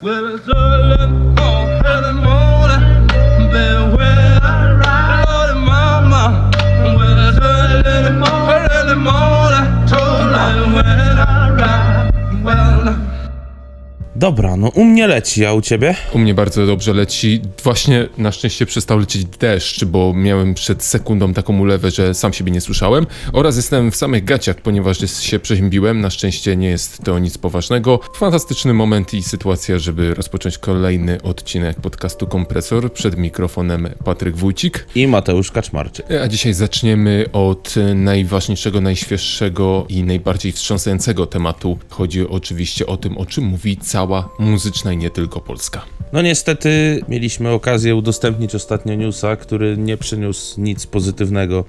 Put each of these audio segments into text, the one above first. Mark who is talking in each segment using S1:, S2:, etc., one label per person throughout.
S1: Well, it's early
S2: Dobra, no u mnie leci, a u ciebie?
S3: U mnie bardzo dobrze leci. Właśnie na szczęście przestał lecieć deszcz, bo miałem przed sekundą taką ulewę, że sam siebie nie słyszałem. Oraz jestem w samych gaciach, ponieważ się przeziębiłem. Na szczęście nie jest to nic poważnego. Fantastyczny moment i sytuacja, żeby rozpocząć kolejny odcinek podcastu Kompresor. Przed mikrofonem Patryk Wójcik.
S2: I Mateusz Kaczmarczyk.
S3: A dzisiaj zaczniemy od najważniejszego, najświeższego i najbardziej wstrząsającego tematu. Chodzi oczywiście o tym, o czym mówi cała muzyczna i nie tylko Polska.
S2: No niestety mieliśmy okazję udostępnić ostatnio newsa, który nie przyniósł nic pozytywnego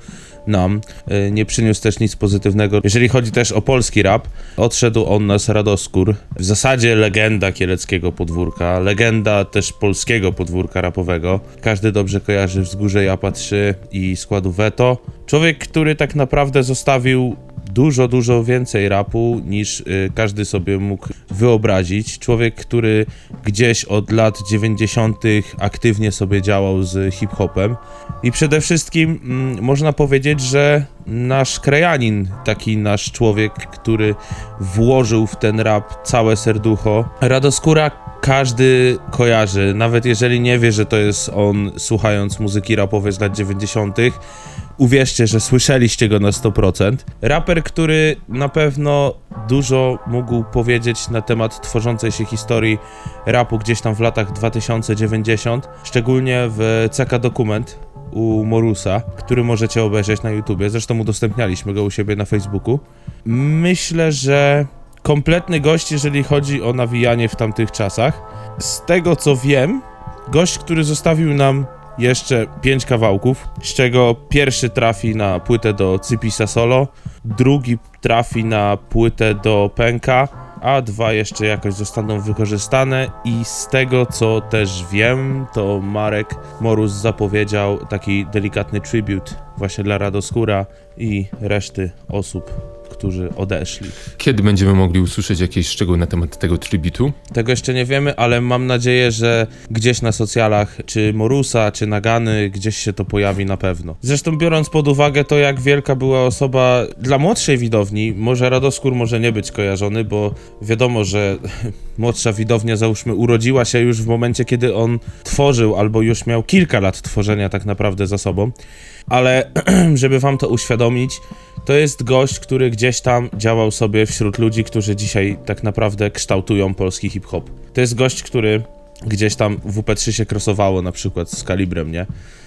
S2: nam. E, Nie przyniósł też nic pozytywnego. Jeżeli chodzi też o polski rap, odszedł on nas Radoskór. W zasadzie legenda kieleckiego podwórka, legenda też polskiego podwórka rapowego. Każdy dobrze kojarzy Wzgórze Japa 3 i składu Veto. Człowiek, który tak naprawdę zostawił dużo, dużo więcej rapu niż y, każdy sobie mógł wyobrazić. Człowiek, który gdzieś od lat 90. aktywnie sobie działał z hip-hopem. I przede wszystkim mm, można powiedzieć, że nasz krajanin, taki nasz człowiek, który włożył w ten rap całe serducho. Radoskóra każdy kojarzy, nawet jeżeli nie wie, że to jest on, słuchając muzyki rapowej z lat 90. Uwierzcie, że słyszeliście go na 100%. Raper, który na pewno dużo mógł powiedzieć na temat tworzącej się historii rapu gdzieś tam w latach 2090, szczególnie w CK Dokument u Morusa, który możecie obejrzeć na YouTubie. Zresztą udostępnialiśmy go u siebie na Facebooku. Myślę, że kompletny gość, jeżeli chodzi o nawijanie w tamtych czasach. Z tego co wiem, gość, który zostawił nam jeszcze pięć kawałków, z czego pierwszy trafi na płytę do Cypisa Solo, drugi trafi na płytę do Pęka, a dwa jeszcze jakoś zostaną wykorzystane i z tego co też wiem, to Marek Morus zapowiedział taki delikatny tribute właśnie dla Radoskóra i reszty osób, którzy odeszli.
S3: Kiedy będziemy mogli usłyszeć jakieś szczegóły na temat tego tributu?
S2: Tego jeszcze nie wiemy, ale mam nadzieję, że gdzieś na socjalach, czy Morusa, czy Nagany, gdzieś się to pojawi na pewno. Zresztą biorąc pod uwagę to, jak wielka była osoba dla młodszej widowni, może Radoskór może nie być kojarzony, bo wiadomo, że młodsza widownia, załóżmy, urodziła się już w momencie, kiedy on tworzył, albo już miał kilka lat tworzenia tak naprawdę za sobą. Ale żeby wam to uświadomić, to jest gość, który gdzieś tam działał sobie wśród ludzi, którzy dzisiaj tak naprawdę kształtują polski hip-hop. To jest gość, który gdzieś tam w WP3 się krosowało na przykład z Kalibrem, nie?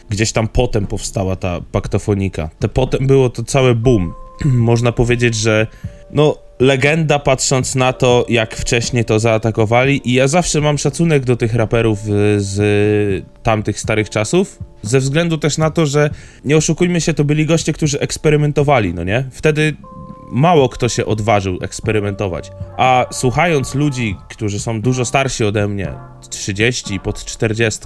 S2: Gdzieś tam potem powstała ta paktofonika. Te potem było to całe boom. Można powiedzieć, że no legenda patrząc na to, jak wcześniej to zaatakowali i ja zawsze mam szacunek do tych raperów y, z tamtych starych czasów, ze względu też na to, że nie oszukujmy się, to byli goście, którzy eksperymentowali, no nie? Wtedy mało kto się odważył eksperymentować. A słuchając ludzi, którzy są dużo starsi ode mnie, 30 pod 40,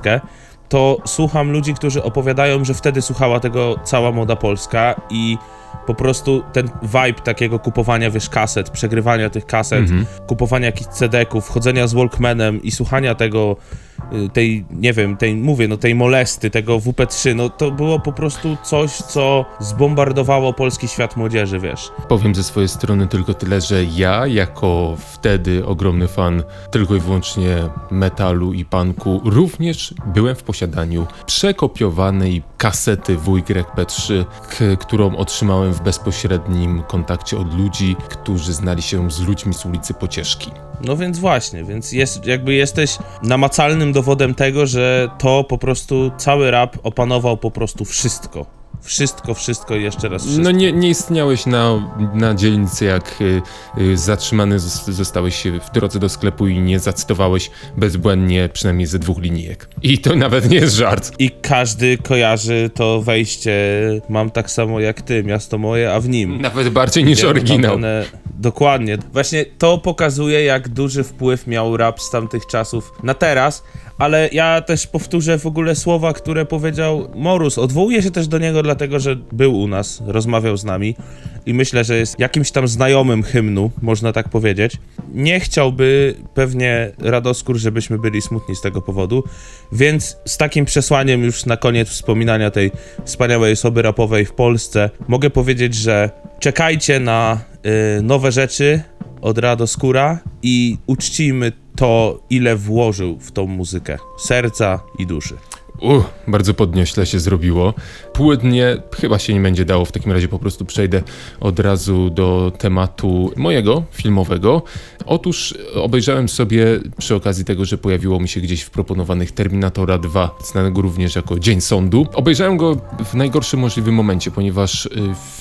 S2: to słucham ludzi, którzy opowiadają, że wtedy słuchała tego cała moda polska i po prostu ten vibe takiego kupowania, wiesz, kaset, przegrywania tych kaset, kupowania jakichś CD-ków, chodzenia z Walkmanem i słuchania tego, y, tej, nie wiem, tej, mówię, no tej molesty, tego WP3, no to było po prostu coś, co zbombardowało polski świat młodzieży, wiesz.
S3: Powiem ze swojej strony tylko tyle, że ja, jako wtedy ogromny fan tylko i wyłącznie metalu i punku, również byłem w posiadaniu przekopiowanej kasety WYP3, k- którą otrzymałem w bezpośrednim kontakcie od ludzi, którzy znali się z ludźmi z ulicy Pocieszki.
S2: No więc właśnie, więc jest, jakby jesteś namacalnym dowodem tego, że to po prostu cały rap opanował po prostu wszystko. Wszystko, wszystko i jeszcze raz wszystko.
S3: No nie, nie istniałeś na, na dzielnicy, jak y, y, zatrzymany zos- zostałeś w drodze do sklepu i nie zacytowałeś bezbłędnie przynajmniej ze dwóch linijek. I to nawet nie jest żart.
S2: I każdy kojarzy to wejście, mam tak samo jak ty, miasto moje, a w nim.
S3: Nawet bardziej niż
S2: Gdzie
S3: oryginał.
S2: notabene Dokładnie. Właśnie to pokazuje, jak duży wpływ miał rap z tamtych czasów na teraz, ale ja też powtórzę w ogóle słowa, które powiedział Morus. Odwołuję się też do niego, dlatego że był u nas, rozmawiał z nami i myślę, że jest jakimś tam znajomym hymnu, można tak powiedzieć. Nie chciałby pewnie Radoskór, żebyśmy byli smutni z tego powodu, więc z takim przesłaniem już na koniec wspominania tej wspaniałej osoby rapowej w Polsce mogę powiedzieć, że czekajcie na y, nowe rzeczy od Radoskóra i uczcijmy to, ile włożył w tą muzykę serca i duszy.
S3: Uch, bardzo podniośle się zrobiło. Płynnie chyba się nie będzie dało, w takim razie po prostu przejdę od razu do tematu mojego, filmowego. Otóż obejrzałem sobie przy okazji tego, że pojawiło mi się gdzieś w proponowanych Terminatora 2, znanego również jako Dzień Sądu. Obejrzałem go w najgorszym możliwym momencie, ponieważ y,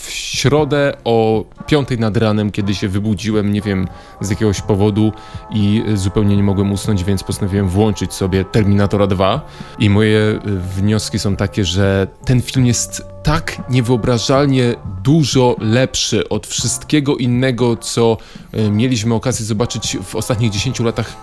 S3: w środę o 5 nad ranem, kiedy się wybudziłem, nie wiem z jakiegoś powodu i zupełnie nie mogłem usnąć, więc postanowiłem włączyć sobie Terminatora 2 i moje wnioski są takie, że ten film jest tak niewyobrażalnie dużo lepszy od wszystkiego innego, co y, mieliśmy okazję zobaczyć w ostatnich 10 latach,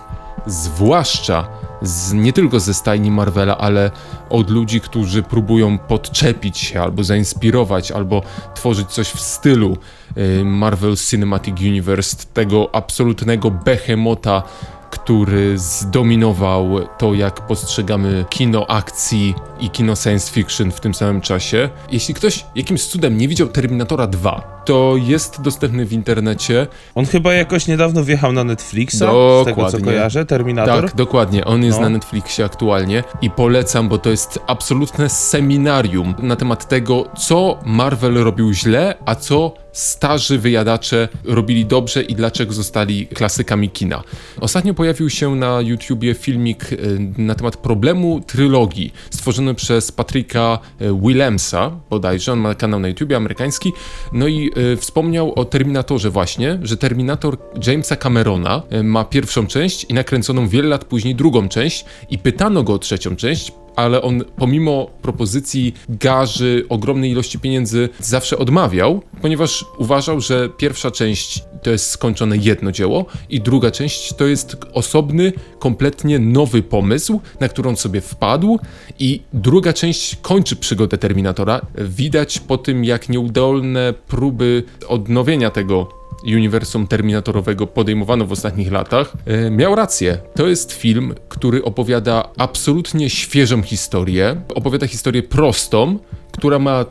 S3: zwłaszcza z, nie tylko ze stajni Marvela, ale od ludzi, którzy próbują podczepić się, albo zainspirować, albo tworzyć coś w stylu y, Marvel Cinematic Universe, tego absolutnego behemota, który zdominował to, jak postrzegamy kino akcji i kino science fiction w tym samym czasie. Jeśli ktoś jakimś cudem nie widział Terminatora 2, to jest dostępny w internecie.
S2: On chyba jakoś niedawno wjechał na Netflixa, z tego co
S3: Dokładnie.
S2: kojarzę, Terminator.
S3: Tak, dokładnie. On jest
S2: No.
S3: na Netflixie aktualnie i polecam, bo to jest absolutne seminarium na temat tego, co Marvel robił źle, a co starzy wyjadacze robili dobrze i dlaczego zostali klasykami kina. Ostatnio pojawił się na YouTubie filmik y, na temat problemu trylogii, stworzony przez Patryka y, Willemsa, bodajże, on ma kanał na YouTubie amerykański, no i y, wspomniał o Terminatorze właśnie, że Terminator Jamesa Camerona ma pierwszą część i nakręconą wiele lat później drugą część i pytano go o trzecią część, ale on pomimo propozycji garzy, ogromnej ilości pieniędzy zawsze odmawiał, ponieważ uważał, że pierwsza część to jest skończone jedno dzieło i druga część to jest osobny, kompletnie nowy pomysł, na który on sobie wpadł i druga część kończy przygodę Terminatora. Widać po tym, jak nieudolne próby odnowienia tego uniwersum terminatorowego podejmowano w ostatnich latach, e, miał rację. To jest film, który opowiada absolutnie świeżą historię. Opowiada historię prostą, która ma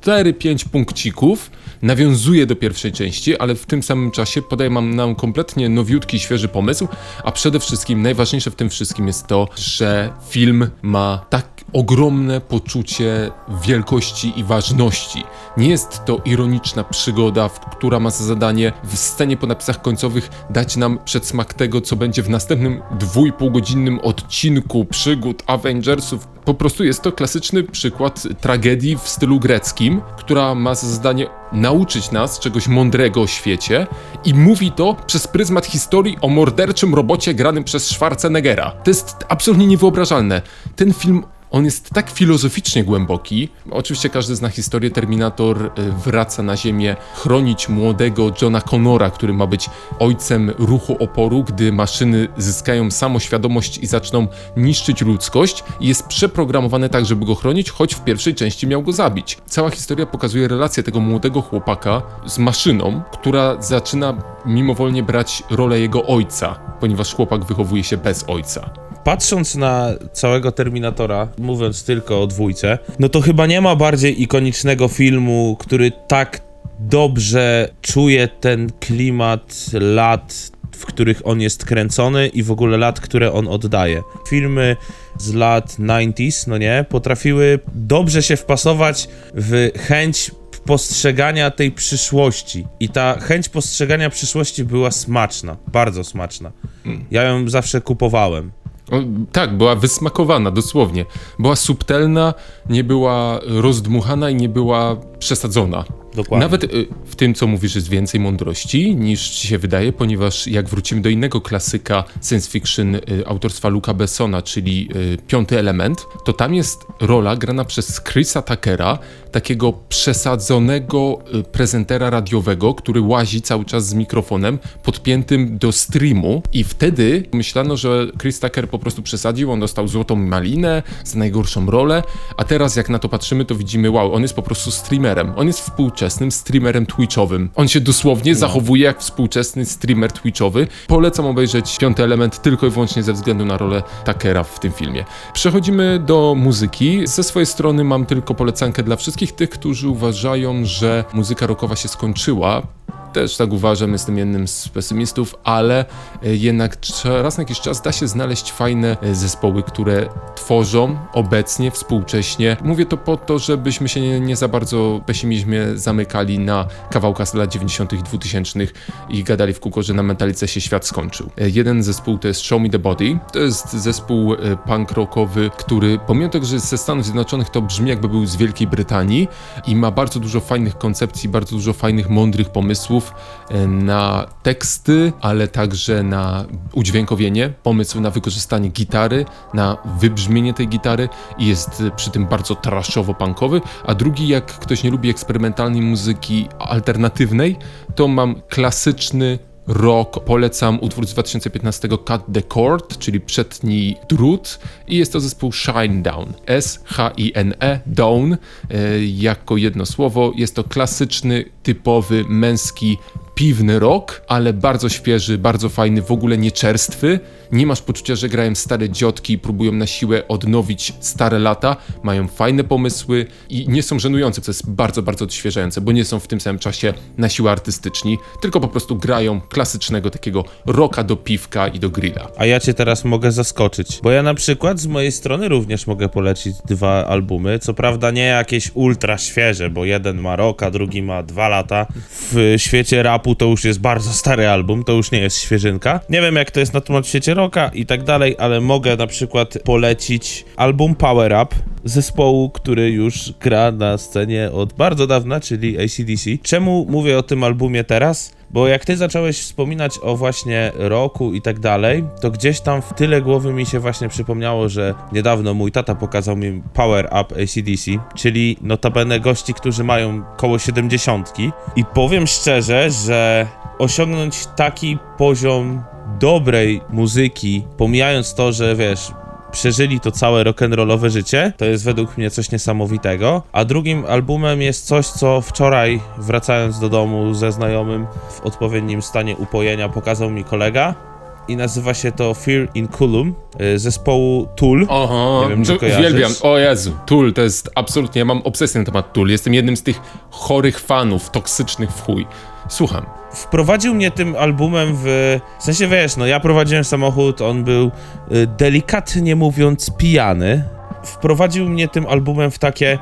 S3: 4-5 punkcików, nawiązuje do pierwszej części, ale w tym samym czasie podaje nam, kompletnie nowiutki, świeży pomysł, a przede wszystkim najważniejsze w tym wszystkim jest to, że film ma tak ogromne poczucie wielkości i ważności. Nie jest to ironiczna przygoda, która ma za zadanie w scenie po napisach końcowych dać nam przedsmak tego, co będzie w następnym dwójpółgodzinnym odcinku przygód Avengersów. Po prostu jest to klasyczny przykład tragedii w stylu greckim, która ma za zadanie nauczyć nas czegoś mądrego o świecie i mówi to przez pryzmat historii o morderczym robocie granym przez Schwarzeneggera. To jest absolutnie niewyobrażalne. Ten film on jest tak filozoficznie głęboki. Oczywiście każdy zna historię. Terminator y, wraca na Ziemię chronić młodego Johna Connora, który ma być ojcem ruchu oporu, gdy maszyny zyskają samoświadomość i zaczną niszczyć ludzkość. I jest przeprogramowany tak, żeby go chronić, choć w pierwszej części miał go zabić. Cała historia pokazuje relację tego młodego chłopaka z maszyną, która zaczyna mimowolnie brać rolę jego ojca, ponieważ chłopak wychowuje się bez ojca.
S2: Patrząc na całego Terminatora, mówiąc tylko o dwójce, no to chyba nie ma bardziej ikonicznego filmu, który tak dobrze czuje ten klimat lat, w których on jest kręcony i w ogóle lat, które on oddaje. Filmy z lat 90s, no nie, potrafiły dobrze się wpasować w chęć postrzegania tej przyszłości. I ta chęć postrzegania przyszłości była smaczna, bardzo smaczna. Ja ją zawsze kupowałem.
S3: O, tak, była wysmakowana, dosłownie. Była subtelna, nie była rozdmuchana i nie była przesadzona.
S2: Dokładnie.
S3: Nawet y, w tym, co mówisz, jest więcej mądrości niż ci się wydaje, ponieważ jak wrócimy do innego klasyka science fiction y, autorstwa Luca Bessona, czyli y, Piąty Element, to tam jest rola grana przez Chrisa Tuckera, takiego przesadzonego prezentera radiowego, który łazi cały czas z mikrofonem podpiętym do streamu i wtedy myślano, że Chris Tucker po prostu przesadził, on dostał złotą malinę za najgorszą rolę, a teraz jak na to patrzymy, to widzimy, wow, on jest po prostu streamerem. On jest współczesnym streamerem twitchowym. On się dosłownie zachowuje jak współczesny streamer twitchowy. Polecam obejrzeć piąty element tylko i wyłącznie ze względu na rolę Tuckera w tym filmie. Przechodzimy do muzyki. Ze swojej strony mam tylko polecankę dla wszystkich tych, którzy uważają, że muzyka rockowa się skończyła. Też tak uważam, jestem jednym z pesymistów, ale e, jednak raz na jakiś czas da się znaleźć fajne e, zespoły, które tworzą obecnie, współcześnie. Mówię to po to, żebyśmy się nie, nie za bardzo pesymizmie zamykali na kawałkach z lat 90. i 2000 i gadali w kółko, że na metalice się świat skończył. E, Jeden zespół to jest Show Me The Body. To jest zespół punk rockowy, który pomimo tego, że jest ze Stanów Zjednoczonych, to brzmi jakby był z Wielkiej Brytanii i ma bardzo dużo fajnych koncepcji, bardzo dużo fajnych, mądrych pomysłów e, na teksty, ale także na udźwiękowienie, pomysł na wykorzystanie gitary, na wybrzmienie tej gitary i jest przy tym bardzo trashowo-punkowy, a drugi, jak ktoś nie lubi eksperymentalnej muzyki alternatywnej, to mam klasyczny rock. Polecam utwór z 2015 Cut the Cord, czyli Przetnij drut i jest to zespół Shinedown. S-H-I-N-E, Down, e, jako jedno słowo. Jest to klasyczny, typowy, męski, piwny rock, ale bardzo świeży, bardzo fajny, w ogóle nieczerstwy. Nie masz poczucia, że grają stare dziotki i próbują na siłę odnowić stare lata. Mają fajne pomysły i nie są żenujące, co jest bardzo, bardzo odświeżające, bo nie są w tym samym czasie na siłę artystyczni, tylko po prostu grają klasycznego takiego rocka do piwka i do grilla.
S2: A ja cię teraz mogę zaskoczyć, bo ja na przykład z mojej strony również mogę polecić dwa albumy, co prawda nie jakieś ultra świeże, bo jeden ma rok, a drugi ma dwa lata. W świecie rapu to już jest bardzo stary album, to już nie jest świeżynka. Nie wiem jak to jest na temat świecie rocka i tak dalej, ale mogę na przykład polecić album Power Up zespołu, który już gra na scenie od bardzo dawna, czyli ACDC. Czemu mówię o tym albumie teraz? Bo jak ty zacząłeś wspominać o właśnie roku i tak dalej, to gdzieś tam w tyle głowy mi się właśnie przypomniało, że niedawno mój tata pokazał mi Power Up ACDC, czyli notabene gości, którzy mają koło 70 i powiem szczerze, że osiągnąć taki poziom dobrej muzyki, pomijając to, że wiesz, przeżyli to całe rock'n'rollowe życie, to jest według mnie coś niesamowitego. A drugim albumem jest coś, co wczoraj, wracając do domu ze znajomym w odpowiednim stanie upojenia, pokazał mi kolega. I nazywa się to Fear in Kulum y, zespołu Tool.
S3: Oho,
S2: Nie wiem, czy
S3: uwielbiam. O Jezu, Tool to jest absolutnie, ja mam obsesję na temat Tool. Jestem jednym z tych chorych fanów, toksycznych w chuj. Słucham.
S2: wprowadził mnie tym albumem w... W sensie, wiesz, no ja prowadziłem samochód, on był y, delikatnie mówiąc pijany. Wprowadził mnie tym albumem w takie...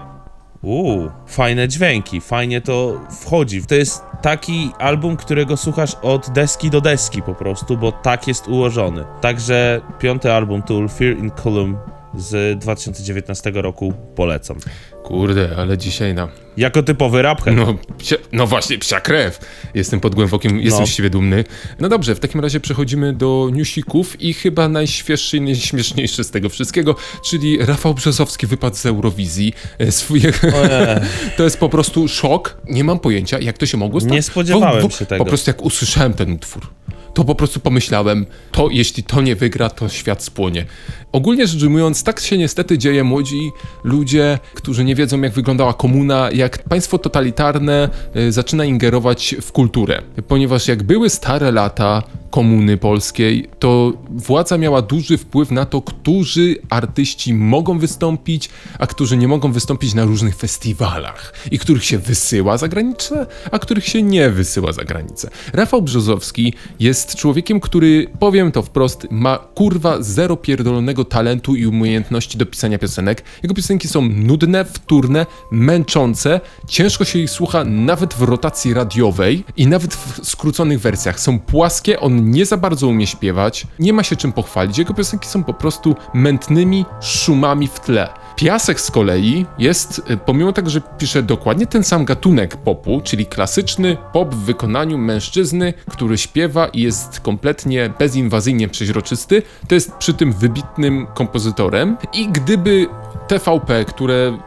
S2: Uuu, fajne dźwięki, fajnie to wchodzi. To jest taki album, którego słuchasz od deski do deski po prostu, bo tak jest ułożony. Także piąty album Tool, Fear in Column z 2019 roku polecam.
S3: Kurde, ale dzisiaj na...
S2: Jako typowy raphead.
S3: No, psia, no właśnie, psia krew. Jestem pod głębokim, jestem
S2: No.
S3: z siebie dumny. No dobrze, w takim razie przechodzimy do newsików i chyba najświeższy i najśmieszniejszy z tego wszystkiego, czyli Rafał Brzozowski wypadł z Eurowizji. E, Swój,
S2: Ojej.
S3: to jest po prostu szok. Nie mam pojęcia, jak to się mogło stać.
S2: Nie spodziewałem się tego.
S3: Po prostu jak usłyszałem ten utwór, to po prostu pomyślałem, to jeśli to nie wygra, to świat spłonie. Ogólnie rzecz ujmując, tak się niestety dzieje młodzi ludzie, którzy nie wiedzą jak wyglądała komuna, jak państwo totalitarne y, zaczyna ingerować w kulturę. Ponieważ jak były stare lata komuny polskiej, to władza miała duży wpływ na to, którzy artyści mogą wystąpić, a którzy nie mogą wystąpić na różnych festiwalach i których się wysyła za granicę, a których się nie wysyła za granicę. Rafał Brzozowski jest człowiekiem, który, powiem to wprost, ma kurwa zero pierdolonego talentu i umiejętności do pisania piosenek. Jego piosenki są nudne, wtórne, męczące, ciężko się ich słucha nawet w rotacji radiowej i nawet w skróconych wersjach. Są płaskie, on nie za bardzo umie śpiewać, nie ma się czym pochwalić. Jego piosenki są po prostu mętnymi szumami w tle. Piasek z kolei jest, y, pomimo tego, że pisze dokładnie ten sam gatunek popu, czyli klasyczny pop w wykonaniu mężczyzny, który śpiewa i jest kompletnie bezinwazyjnie przeźroczysty, to jest przy tym wybitnym kompozytorem. I gdyby TVP, które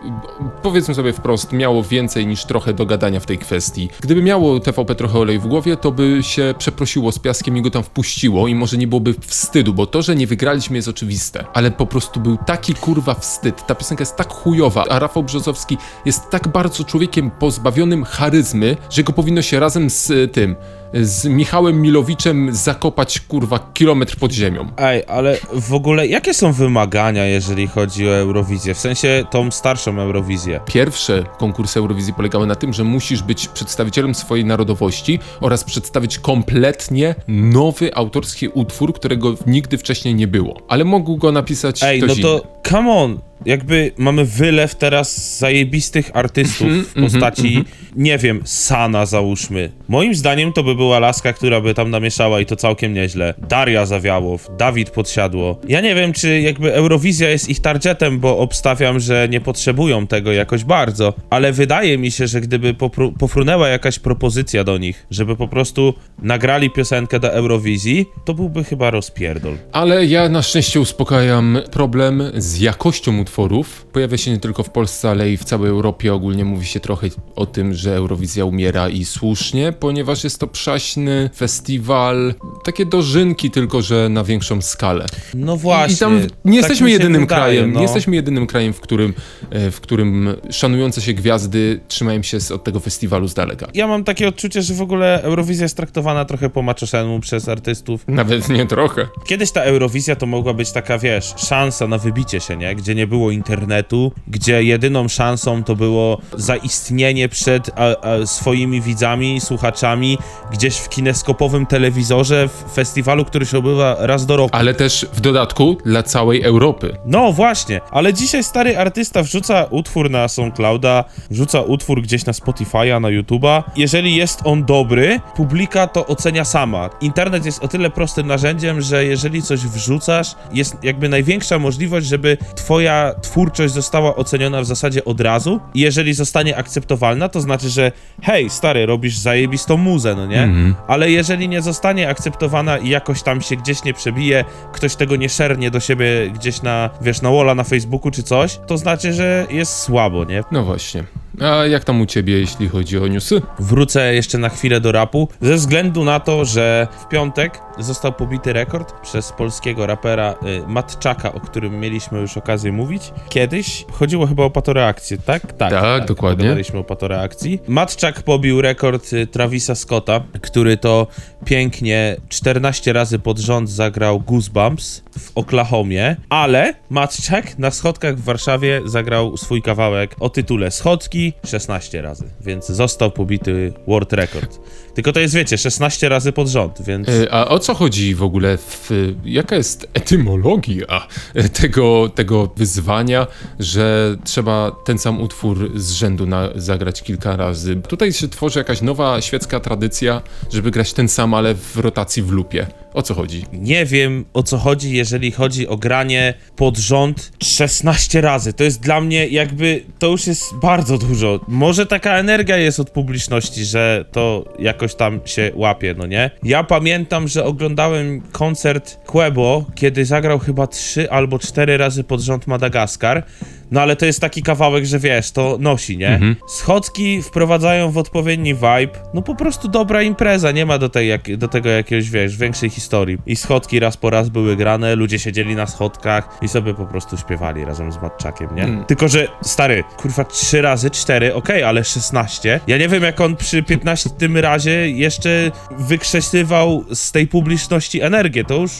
S3: powiedzmy sobie wprost, miało więcej niż trochę do gadania w tej kwestii. Gdyby miało TVP trochę olej w głowie, to by się przeprosiło z piaskiem i go tam wpuściło i może nie byłoby wstydu, bo to, że nie wygraliśmy jest oczywiste. Ale po prostu był taki kurwa wstyd. Ta piosenka jest tak chujowa, a Rafał Brzozowski jest tak bardzo człowiekiem pozbawionym charyzmy, że go powinno się razem z y, tym, z Michałem Milowiczem zakopać kurwa kilometr pod ziemią.
S2: Ej, ale w ogóle jakie są wymagania, jeżeli chodzi o Eurowizję? W sensie tą starszą Eurowizję.
S3: Pierwsze konkursy Eurowizji polegały na tym, że musisz być przedstawicielem swojej narodowości oraz przedstawić kompletnie nowy autorski utwór, którego nigdy wcześniej nie było. Ale mógł go napisać
S2: Ej,
S3: ktoś
S2: no to
S3: inny.
S2: come on. Jakby mamy wylew teraz zajebistych artystów
S3: Mhm,
S2: w postaci, nie wiem, Sana załóżmy. Moim zdaniem to by była laska, która by tam namieszała i to całkiem nieźle. Daria Zawiałow, Dawid Podsiadło. Ja nie wiem, czy jakby Eurowizja jest ich targetem, bo obstawiam, że nie potrzebują tego jakoś bardzo, ale wydaje mi się, że gdyby pofrunęła jakaś propozycja do nich, żeby po prostu nagrali piosenkę do Eurowizji, to byłby chyba rozpierdol.
S3: Ale ja na szczęście uspokajam problem z jakością utworów. Pojawia się nie tylko w Polsce, ale i w całej Europie. Ogólnie mówi się trochę o tym, że Eurowizja umiera i słusznie, ponieważ jest to przaśny festiwal, takie dożynki, tylko że na większą skalę.
S2: No właśnie.
S3: I tam
S2: tak
S3: nie
S2: mi
S3: jesteśmy jedynym
S2: wydaje,
S3: krajem,
S2: no.
S3: nie jesteśmy jedynym krajem, w którym, e, w którym szanujące się gwiazdy trzymają się od tego festiwalu z daleka.
S2: Ja mam takie odczucie, że w ogóle Eurowizja jest traktowana trochę po macoszemu przez artystów.
S3: Nawet nie trochę.
S2: Kiedyś ta Eurowizja to mogła być taka, wiesz, szansa na wybicie się, nie? Gdzie nie było internetu, gdzie jedyną szansą to było zaistnienie przed a, a, swoimi widzami, słuchaczami, gdzieś w kineskopowym telewizorze, w festiwalu, który się odbywa raz do roku.
S3: Ale też w dodatku dla całej Europy.
S2: No właśnie, ale dzisiaj stary artysta wrzuca utwór na SoundClouda, wrzuca utwór gdzieś na Spotify'a, na YouTube'a. Jeżeli jest on dobry, publika to ocenia sama. Internet jest o tyle prostym narzędziem, że jeżeli coś wrzucasz, jest jakby największa możliwość, żeby twoja twórczość została oceniona w zasadzie od razu. I jeżeli zostanie akceptowalna, to znaczy, że hej, stary, robisz zajebistą muzę, no nie? Ale jeżeli nie zostanie akceptowana i jakoś tam się gdzieś nie przebije, ktoś tego nie szernie do siebie gdzieś na, wiesz, na walla na Facebooku czy coś, to znaczy, że jest słabo, nie?
S3: No właśnie. A jak tam u ciebie, jeśli chodzi o newsy?
S2: Wrócę jeszcze na chwilę do rapu, ze względu na to, że w piątek został pobity rekord przez polskiego rapera y, Matczaka, o którym mieliśmy już okazję mówić. Kiedyś chodziło chyba o patoreakcję, tak?
S3: Tak, dokładnie.
S2: Gadaliśmy o patoreakcji. Matczak pobił rekord y, Travisa Scotta, który to pięknie 14 razy pod rząd zagrał Goosebumps w Oklahomie, ale Matczak na schodkach w Warszawie zagrał swój kawałek o tytule Schodki 16 razy, więc został pobity world record. Tylko to jest, wiecie, 16 razy pod rząd, więc...
S3: E, A o co chodzi w ogóle? W, jaka jest etymologia e, tego, tego wyzwania, że trzeba ten sam utwór z rzędu na, zagrać kilka razy? Tutaj się tworzy jakaś nowa świecka tradycja, żeby grać ten sam, ale w rotacji w lupie. O co chodzi?
S2: Nie wiem o co chodzi, jeżeli chodzi o granie pod rząd 16 razy. To jest dla mnie jakby, to już jest bardzo dużo. Może taka energia jest od publiczności, że to jakoś tam się łapie, no nie? Ja pamiętam, że oglądałem koncert Quebo, kiedy zagrał chyba 3 albo 4 razy pod rząd Madagaskar. No ale to jest taki kawałek, że wiesz, to nosi, nie? Schodki wprowadzają w odpowiedni vibe. No po prostu dobra impreza, nie ma do, tej, jak, do tego jakiegoś, wiesz, większej historii. I schodki raz po raz były grane, ludzie siedzieli na schodkach i sobie po prostu śpiewali razem z Matczakiem, nie? Tylko, że stary, kurwa, trzy razy cztery, okej, ale 16. Ja nie wiem, jak on przy 15 razie jeszcze wykrzesywał z tej publiczności energię. To już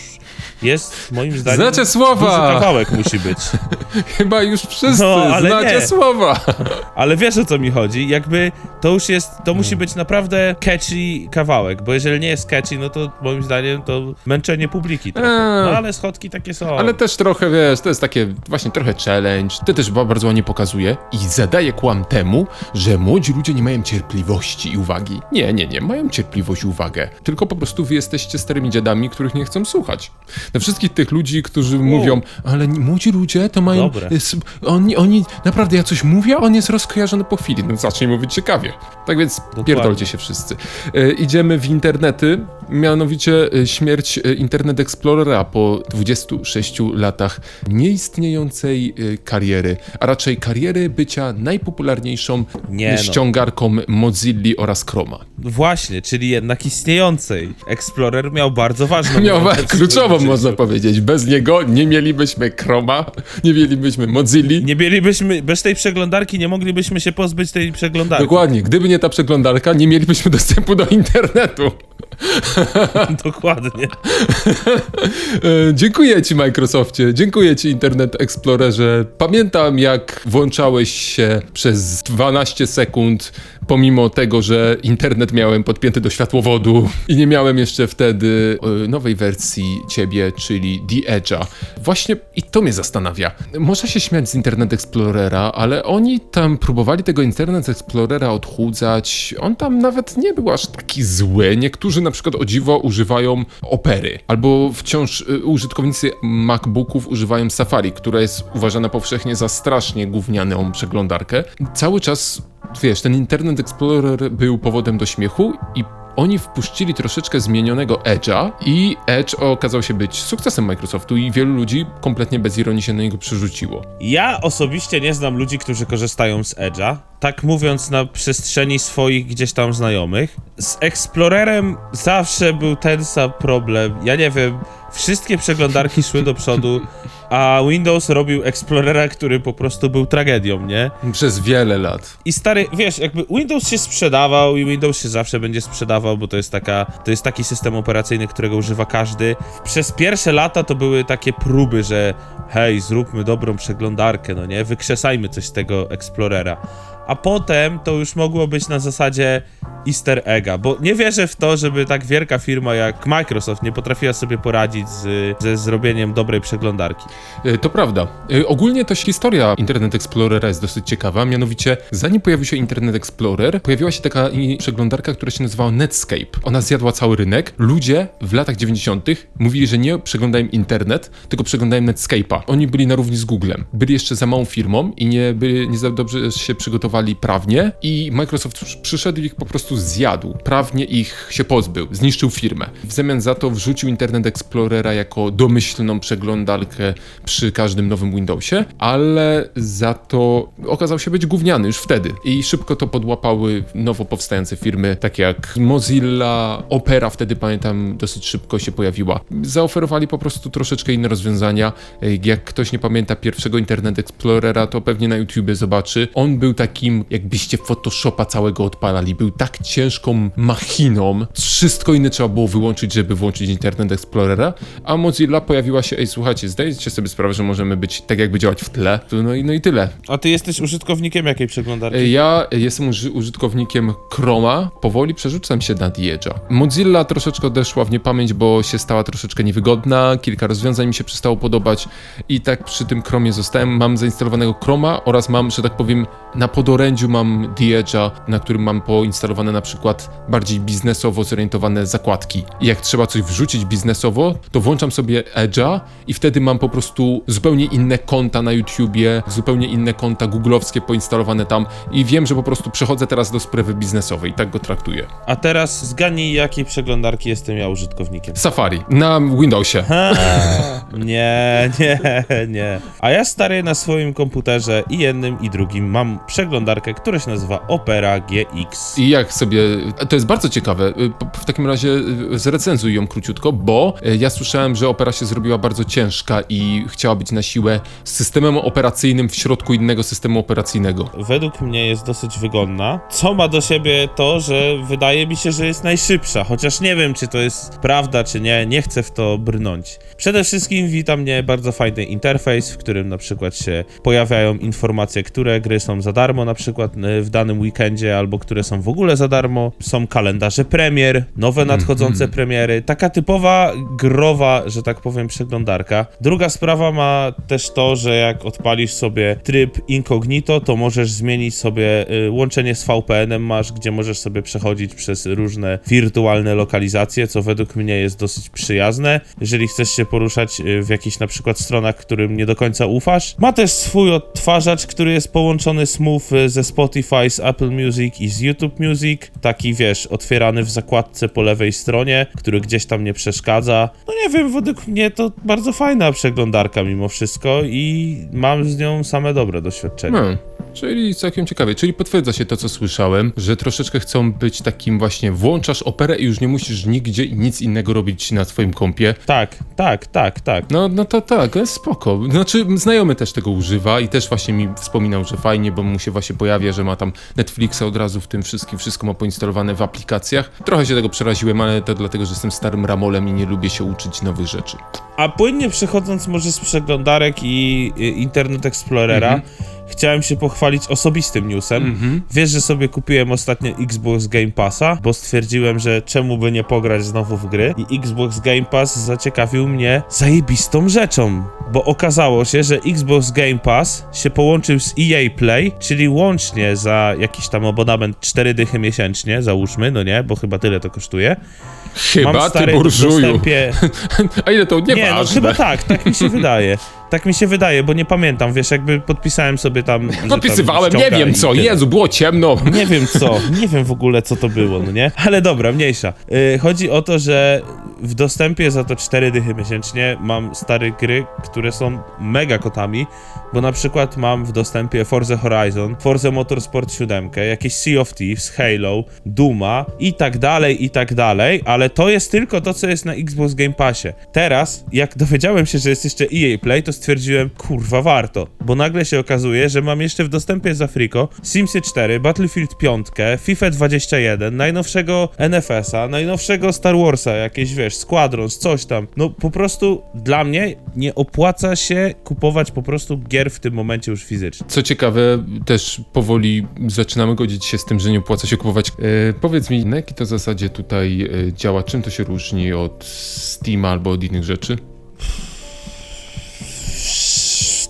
S2: jest, moim zdaniem,
S3: Znacie słowa!
S2: kawałek musi być.
S3: Chyba już wszyscy
S2: No, ale
S3: znacie
S2: nie.
S3: słowa.
S2: Ale wiesz o co mi chodzi? Jakby to już jest, to musi być naprawdę catchy kawałek, bo jeżeli nie jest catchy, no to moim zdaniem to męczenie publiki trochę.
S3: Eee.
S2: No ale schodki takie są.
S3: Ale też trochę, wiesz, to jest takie właśnie trochę challenge. To też ba- bardzo ładnie pokazuje i zadaje kłam temu, że młodzi ludzie nie mają cierpliwości i uwagi. Nie, nie, nie, mają cierpliwość i uwagę. Tylko po prostu wy jesteście starymi dziadami, których nie chcą słuchać. Na wszystkich tych ludzi, którzy mówią, ale młodzi ludzie to mają... S- Oni, oni, naprawdę, ja coś mówię, a on jest rozkojarzony po chwili. No zacznij mówić ciekawie. Tak więc pierdolcie się wszyscy. E, idziemy w internety, mianowicie e, śmierć e, Internet Explorera po 26 latach nieistniejącej e, kariery, a raczej kariery bycia najpopularniejszą
S2: Nie no.
S3: ściągarką Mozilli oraz Chroma.
S2: Właśnie, czyli jednak istniejącej. Explorer miał bardzo ważną
S3: Miał kluczową, można powiedzieć. Bez niego nie mielibyśmy Chroma, nie mielibyśmy Mozilli.
S2: Nie mielibyśmy, bez tej przeglądarki nie moglibyśmy się pozbyć tej przeglądarki.
S3: Dokładnie, gdyby nie ta przeglądarka, nie mielibyśmy dostępu do internetu.
S2: Dokładnie.
S3: E, dziękuję Ci, Microsoftie, dziękuję Ci, Internet Explorerze. Pamiętam, jak włączałeś się przez 12 sekund, pomimo tego, że internet miałem podpięty do światłowodu i nie miałem jeszcze wtedy e, nowej wersji Ciebie, czyli The Edge'a. Właśnie i to mnie zastanawia. Można się śmiać z Internet Explorera, ale oni tam próbowali tego Internet Explorera odchudzać. On tam nawet nie był aż taki zły. Niektórzy na przykład o dziwo używają Opery, albo wciąż y, użytkownicy MacBooków używają Safari, która jest uważana powszechnie za strasznie gównianą przeglądarkę. Cały czas, wiesz, ten Internet Explorer był powodem do śmiechu i oni wpuścili troszeczkę zmienionego Edge'a i Edge okazał się być sukcesem Microsoftu i wielu ludzi kompletnie bez ironii się na niego przerzuciło.
S2: Ja osobiście nie znam ludzi, którzy korzystają z Edge'a. Tak mówiąc na przestrzeni swoich gdzieś tam znajomych. Z Explorerem zawsze był ten sam problem. Ja nie wiem, wszystkie przeglądarki szły do przodu, a Windows robił Explorera, który po prostu był tragedią, nie?
S3: Przez wiele lat.
S2: I stary, wiesz, jakby Windows się sprzedawał i Windows się zawsze będzie sprzedawał, bo to jest taka, to jest taki system operacyjny, którego używa każdy. Przez pierwsze lata to były takie próby, że hej, zróbmy dobrą przeglądarkę, no nie, wykrzesajmy coś z tego Explorera. A potem to już mogło być na zasadzie easter egga, bo nie wierzę w to, żeby tak wielka firma jak Microsoft nie potrafiła sobie poradzić z, ze zrobieniem dobrej przeglądarki.
S3: E, To prawda. E, Ogólnie też historia Internet Explorera jest dosyć ciekawa, mianowicie zanim pojawił się Internet Explorer, pojawiła się taka przeglądarka, która się nazywała Netscape. Ona zjadła cały rynek. Ludzie w latach 90. mówili, że nie przeglądają internet, tylko przeglądają Netscape'a. Oni byli na równi z Googlem. Byli jeszcze za małą firmą i nie, byli, nie za dobrze się przygotowali prawnie i Microsoft przy- przyszedł i ich po prostu zjadł. Prawnie ich się pozbył, zniszczył firmę. W zamian za to wrzucił Internet Explorera jako domyślną przeglądarkę przy każdym nowym Windowsie, ale za to okazał się być gówniany już wtedy. I szybko to podłapały nowo powstające firmy, takie jak Mozilla, Opera wtedy pamiętam dosyć szybko się pojawiła. Zaoferowali po prostu troszeczkę inne rozwiązania. Jak ktoś nie pamięta pierwszego Internet Explorera, to pewnie na YouTubie zobaczy. On był takim, jakbyście Photoshopa całego odpalali. Był tak ciężką machiną. Wszystko inne trzeba było wyłączyć, żeby włączyć Internet Explorera. A Mozilla pojawiła się, ej słuchajcie, zdajecie sobie sprawę, że możemy być tak jakby działać w tle. No i, no i tyle.
S2: A ty jesteś użytkownikiem jakiej przeglądarki?
S3: Ja jestem uży- użytkownikiem Chroma, powoli przerzucam się na Edge'a. Mozilla troszeczkę odeszła w niepamięć, bo się stała troszeczkę niewygodna, kilka rozwiązań mi się przestało podobać i tak przy tym Chromie zostałem. Mam zainstalowanego Chroma oraz mam, że tak powiem, na podorędziu mam Edge'a, na którym mam poinstalowane na przykład bardziej biznesowo zorientowane zakładki. I jak trzeba coś wrzucić biznesowo, to włączam sobie Edge'a i wtedy mam po prostu zupełnie inne konta na YouTubie, zupełnie inne konta googlowskie poinstalowane tam i wiem, że po prostu przechodzę teraz do sprawy biznesowej, tak go traktuję.
S2: A teraz zgadnij, jakiej przeglądarki jestem ja użytkownikiem.
S3: Safari na Windowsie.
S2: Nie, nie, nie. A ja stary na swoim komputerze i jednym i drugim mam przeglądarkę, która się nazywa Opera GX.
S3: I jak sobie. To jest bardzo ciekawe. Y, W takim razie y, zrecenzuj ją króciutko, bo y, ja słyszałem, że opera się zrobiła bardzo ciężka i chciała być na siłę systemem operacyjnym w środku innego systemu operacyjnego.
S2: Według mnie jest dosyć wygodna. Co ma do siebie to, że wydaje mi się, że jest najszybsza, chociaż nie wiem, czy to jest prawda, czy nie, nie chcę w to brnąć. Przede wszystkim wita mnie bardzo fajny interfejs, w którym na przykład się pojawiają informacje, które gry są za darmo na przykład y, w danym weekendzie, albo które są w ogóle za darmo. Są kalendarze premier, nowe nadchodzące premiery. Taka typowa growa, że tak powiem, przeglądarka. Druga sprawa ma też to, że jak odpalisz sobie tryb incognito, to możesz zmienić sobie y, łączenie z VPN-em masz, gdzie możesz sobie przechodzić przez różne wirtualne lokalizacje, co według mnie jest dosyć przyjazne. Jeżeli chcesz się poruszać y, w jakichś na przykład stronach, którym nie do końca ufasz. Ma też swój odtwarzacz, który jest połączony smooth y, ze Spotify, z Apple Music i z YouTube Music. Taki wiesz, otwierany w zakładce po lewej stronie, który gdzieś tam nie przeszkadza. No nie wiem, według mnie to bardzo fajna przeglądarka mimo wszystko i mam z nią same dobre doświadczenia.
S3: No, czyli całkiem ciekawie. Czyli potwierdza się to, co słyszałem, że troszeczkę chcą być takim właśnie, włączasz operę i już nie musisz nigdzie i nic innego robić na swoim kompie.
S2: Tak, tak, tak, tak.
S3: No, no to tak, spoko. Znaczy, znajomy też tego używa i też właśnie mi wspominał, że fajnie, bo mu się właśnie pojawia, że ma tam Netflixa od razu w tym wszystkim, wszystko ma poinstalowane w aplikacjach. Trochę się tego przeraziłem, ale to dlatego, że jestem starym ramolem i nie lubię się uczyć nowych rzeczy.
S2: A płynnie przechodząc może z przeglądarek i Internet Explorera, chciałem się pochwalić osobistym newsem. Wiesz, że sobie kupiłem ostatnio Xbox Game Passa, bo stwierdziłem, że czemu by nie pograć znowu w gry. I Xbox Game Pass zaciekawił mnie zajebistą rzeczą, bo okazało się, że Xbox Game Pass się połączył z EA Play, czyli łącznie za jakiś tam abonament 4 dychy miesięcznie, załóżmy, no nie, bo chyba tyle to kosztuje.
S3: Chyba ty
S2: stary w
S3: burżuju. A ile to
S2: Nie, no
S3: nieważne.
S2: chyba tak, tak mi się wydaje. Tak mi się wydaje, bo nie pamiętam, wiesz, jakby podpisałem sobie tam. że tam
S3: Podpisywałem, nie wiem co. Jezu, było ciemno.
S2: Nie wiem co, nie wiem w ogóle co to było, no nie? Ale dobra, mniejsza. Yy, chodzi o to, że w dostępie za to 4 dychy miesięcznie mam stare gry, które są mega kotami, bo na przykład mam w dostępie Forza Horizon, Forza Motorsport 7, jakieś Sea of Thieves, Halo, Duma i tak dalej, i tak dalej, ale to jest tylko to, co jest na Xbox Game Passie. Teraz, jak dowiedziałem się, że jest jeszcze EA Play, to stwierdziłem, kurwa, warto, bo nagle się okazuje, że mam jeszcze w dostępie za Frico Simsy 4, Battlefield 5, FIFA 21, najnowszego NFS-a, najnowszego Star Warsa, jakieś, wiesz, Squadrons, coś tam. No, po prostu dla mnie nie opłaca się kupować po prostu gier w tym momencie już fizycznie.
S3: Co ciekawe, też powoli zaczynamy godzić się z tym, że nie opłaca się kupować. E, powiedz mi, na jakiej to zasadzie tutaj e, działa? Czym to się różni od Steama albo od innych rzeczy?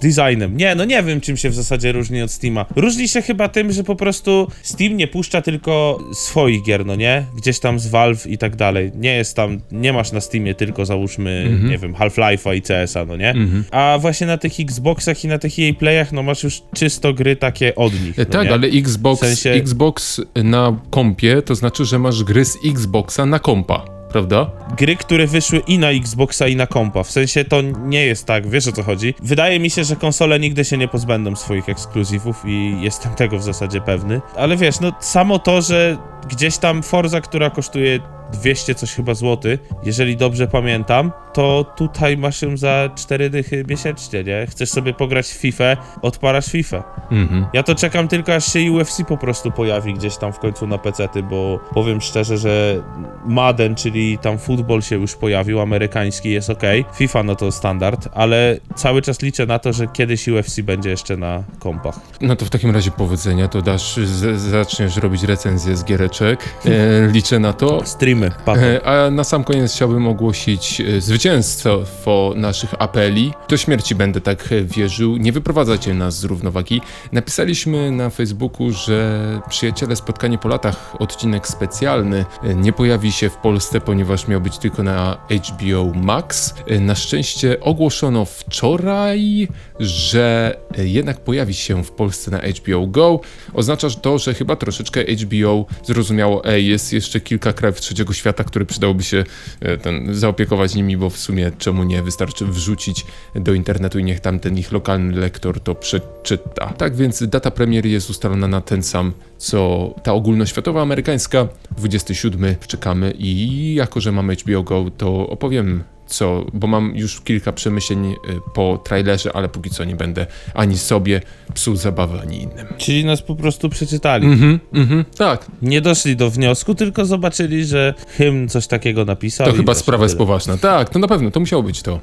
S2: Designem. Nie, no nie wiem, czym się w zasadzie różni od Steama. Różni się chyba tym, że po prostu Steam nie puszcza tylko swoich gier, no nie? Gdzieś tam z Valve i tak dalej. Nie jest tam, nie masz na Steamie tylko załóżmy, nie wiem, Half-Life'a i CS-a, no nie? A właśnie na tych Xboxach i na tych EA Playach, no masz już czysto gry takie od nich. No
S3: tak,
S2: nie?
S3: ale Xbox,
S2: W sensie-
S3: Xbox na kompie to znaczy, że masz gry z Xboxa na kompa, prawda?
S2: gry, które wyszły i na Xboxa, i na kompa. W sensie to nie jest tak, wiesz o co chodzi. Wydaje mi się, że konsole nigdy się nie pozbędą swoich ekskluzywów i jestem tego w zasadzie pewny. Ale wiesz, no samo to, że gdzieś tam Forza, która kosztuje 200 coś chyba złoty, jeżeli dobrze pamiętam, to tutaj masz ją za 4 dychy miesięcznie, nie? Chcesz sobie pograć w FIFA, odpalasz FIFA.
S3: Mhm.
S2: Ja to czekam tylko aż się UFC po prostu pojawi gdzieś tam w końcu na PC-ty, bo powiem szczerze, że Madden, czyli tam futbol się już pojawił, amerykański jest ok, FIFA no to standard, ale cały czas liczę na to, że kiedyś UFC będzie jeszcze na kompach.
S3: No to w takim razie powodzenia, to dasz, z, zaczniesz robić recenzję z giereczek. E, liczę na to.
S2: Streamy, patrz.
S3: E, A na sam koniec chciałbym ogłosić e, zwycięstwo naszych apeli. Do śmierci będę tak e, wierzył. Nie wyprowadzajcie nas z równowagi. Napisaliśmy na Facebooku, że przyjaciele spotkanie po latach, odcinek specjalny, nie pojawi się w Polsce, ponieważ miał być tylko na HBO Max. Na szczęście ogłoszono wczoraj, że jednak pojawi się w Polsce na HBO Go. Oznacza to, że chyba troszeczkę HBO zrozumiało, ej, jest jeszcze kilka krajów trzeciego świata, które przydałoby się e, ten, zaopiekować nimi, bo w sumie czemu nie, wystarczy wrzucić do internetu i niech tam ten ich lokalny lektor to przeczyta. Tak więc data premiery jest ustalona na ten sam, co ta ogólnoświatowa amerykańska, 27 czekamy i jako, że mamy HBO Go, to opowiem co, bo mam już kilka przemyśleń y, po trailerze, ale póki co nie będę ani sobie psuł zabawy, ani innym.
S2: Czyli nas po prostu przeczytali.
S3: Mhm, mhm, tak.
S2: Nie doszli do wniosku, tylko zobaczyli, że hymn coś takiego napisał.
S3: To chyba sprawa jest poważna. Tak, to na pewno, to musiało być to.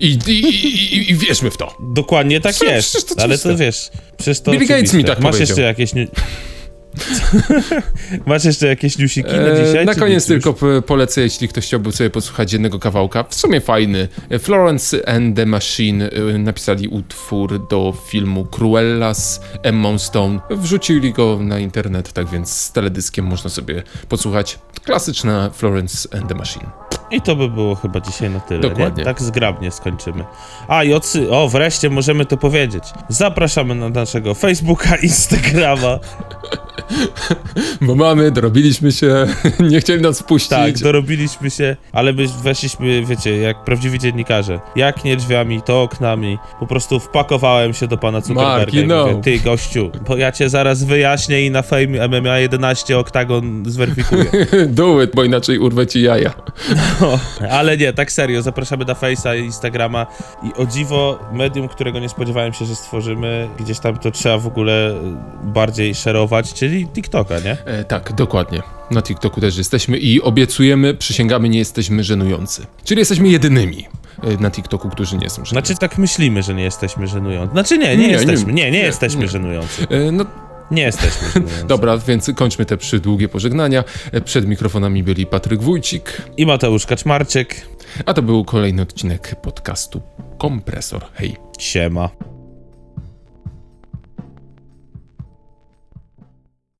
S3: I, i, i, i, wierzmy w to.
S2: Dokładnie tak jest. ale to wiesz, przecież to
S3: Bill Gates mi tak
S2: Masz jeszcze jakieś... Masz jeszcze jakieś newsiki na
S3: E,
S2: dzisiaj?
S3: na
S2: czy
S3: koniec
S2: już?
S3: tylko polecę, jeśli ktoś chciałby sobie posłuchać jednego kawałka. W sumie fajny. E, Florence and the Machine e, napisali utwór do filmu Cruella z Emma Stone. Wrzucili go na internet, tak więc z teledyskiem można sobie posłuchać. Klasyczna Florence and the Machine.
S2: I to by było chyba dzisiaj na tyle.
S3: Dokładnie.
S2: Nie? Tak zgrabnie skończymy. A i. O, wreszcie możemy to powiedzieć. Zapraszamy na naszego Facebooka, Instagrama.
S3: Bo mamy, dorobiliśmy się, nie chcieli nas wpuścić.
S2: Tak, dorobiliśmy się, ale my weszliśmy, wiecie, jak prawdziwi dziennikarze. Jak nie drzwiami, to oknami. Po prostu wpakowałem się do pana Zuckerberga
S3: Marki,
S2: i
S3: no.
S2: mówię, ty gościu, bo ja cię zaraz wyjaśnię i na Fame MMA 11 oktagon zweryfikuję.
S3: Do it, bo inaczej urwę ci jaja.
S2: No, ale nie, tak serio, zapraszamy na Face'a i Instagrama i o dziwo, medium, którego nie spodziewałem się, że stworzymy, gdzieś tam to trzeba w ogóle bardziej szerować, czyli TikToka, nie?
S3: E, tak, dokładnie. Na TikToku też jesteśmy i obiecujemy, przysięgamy, nie jesteśmy żenujący. Czyli jesteśmy jedynymi e, na TikToku, którzy nie są żenujący.
S2: Znaczy tak myślimy, że nie jesteśmy żenujący. Znaczy nie,
S3: nie, Nie,
S2: jesteśmy, nie, nie,
S3: nie,
S2: jesteśmy
S3: nie.
S2: żenujący.
S3: E, no
S2: Nie jesteśmy żenujący.
S3: dobra, więc kończmy te przydługie pożegnania. E, Przed mikrofonami byli Patryk Wójcik,
S2: I Mateusz Kaczmarczyk.
S3: a to był kolejny odcinek podcastu Kompresor. Hej.
S2: Siema.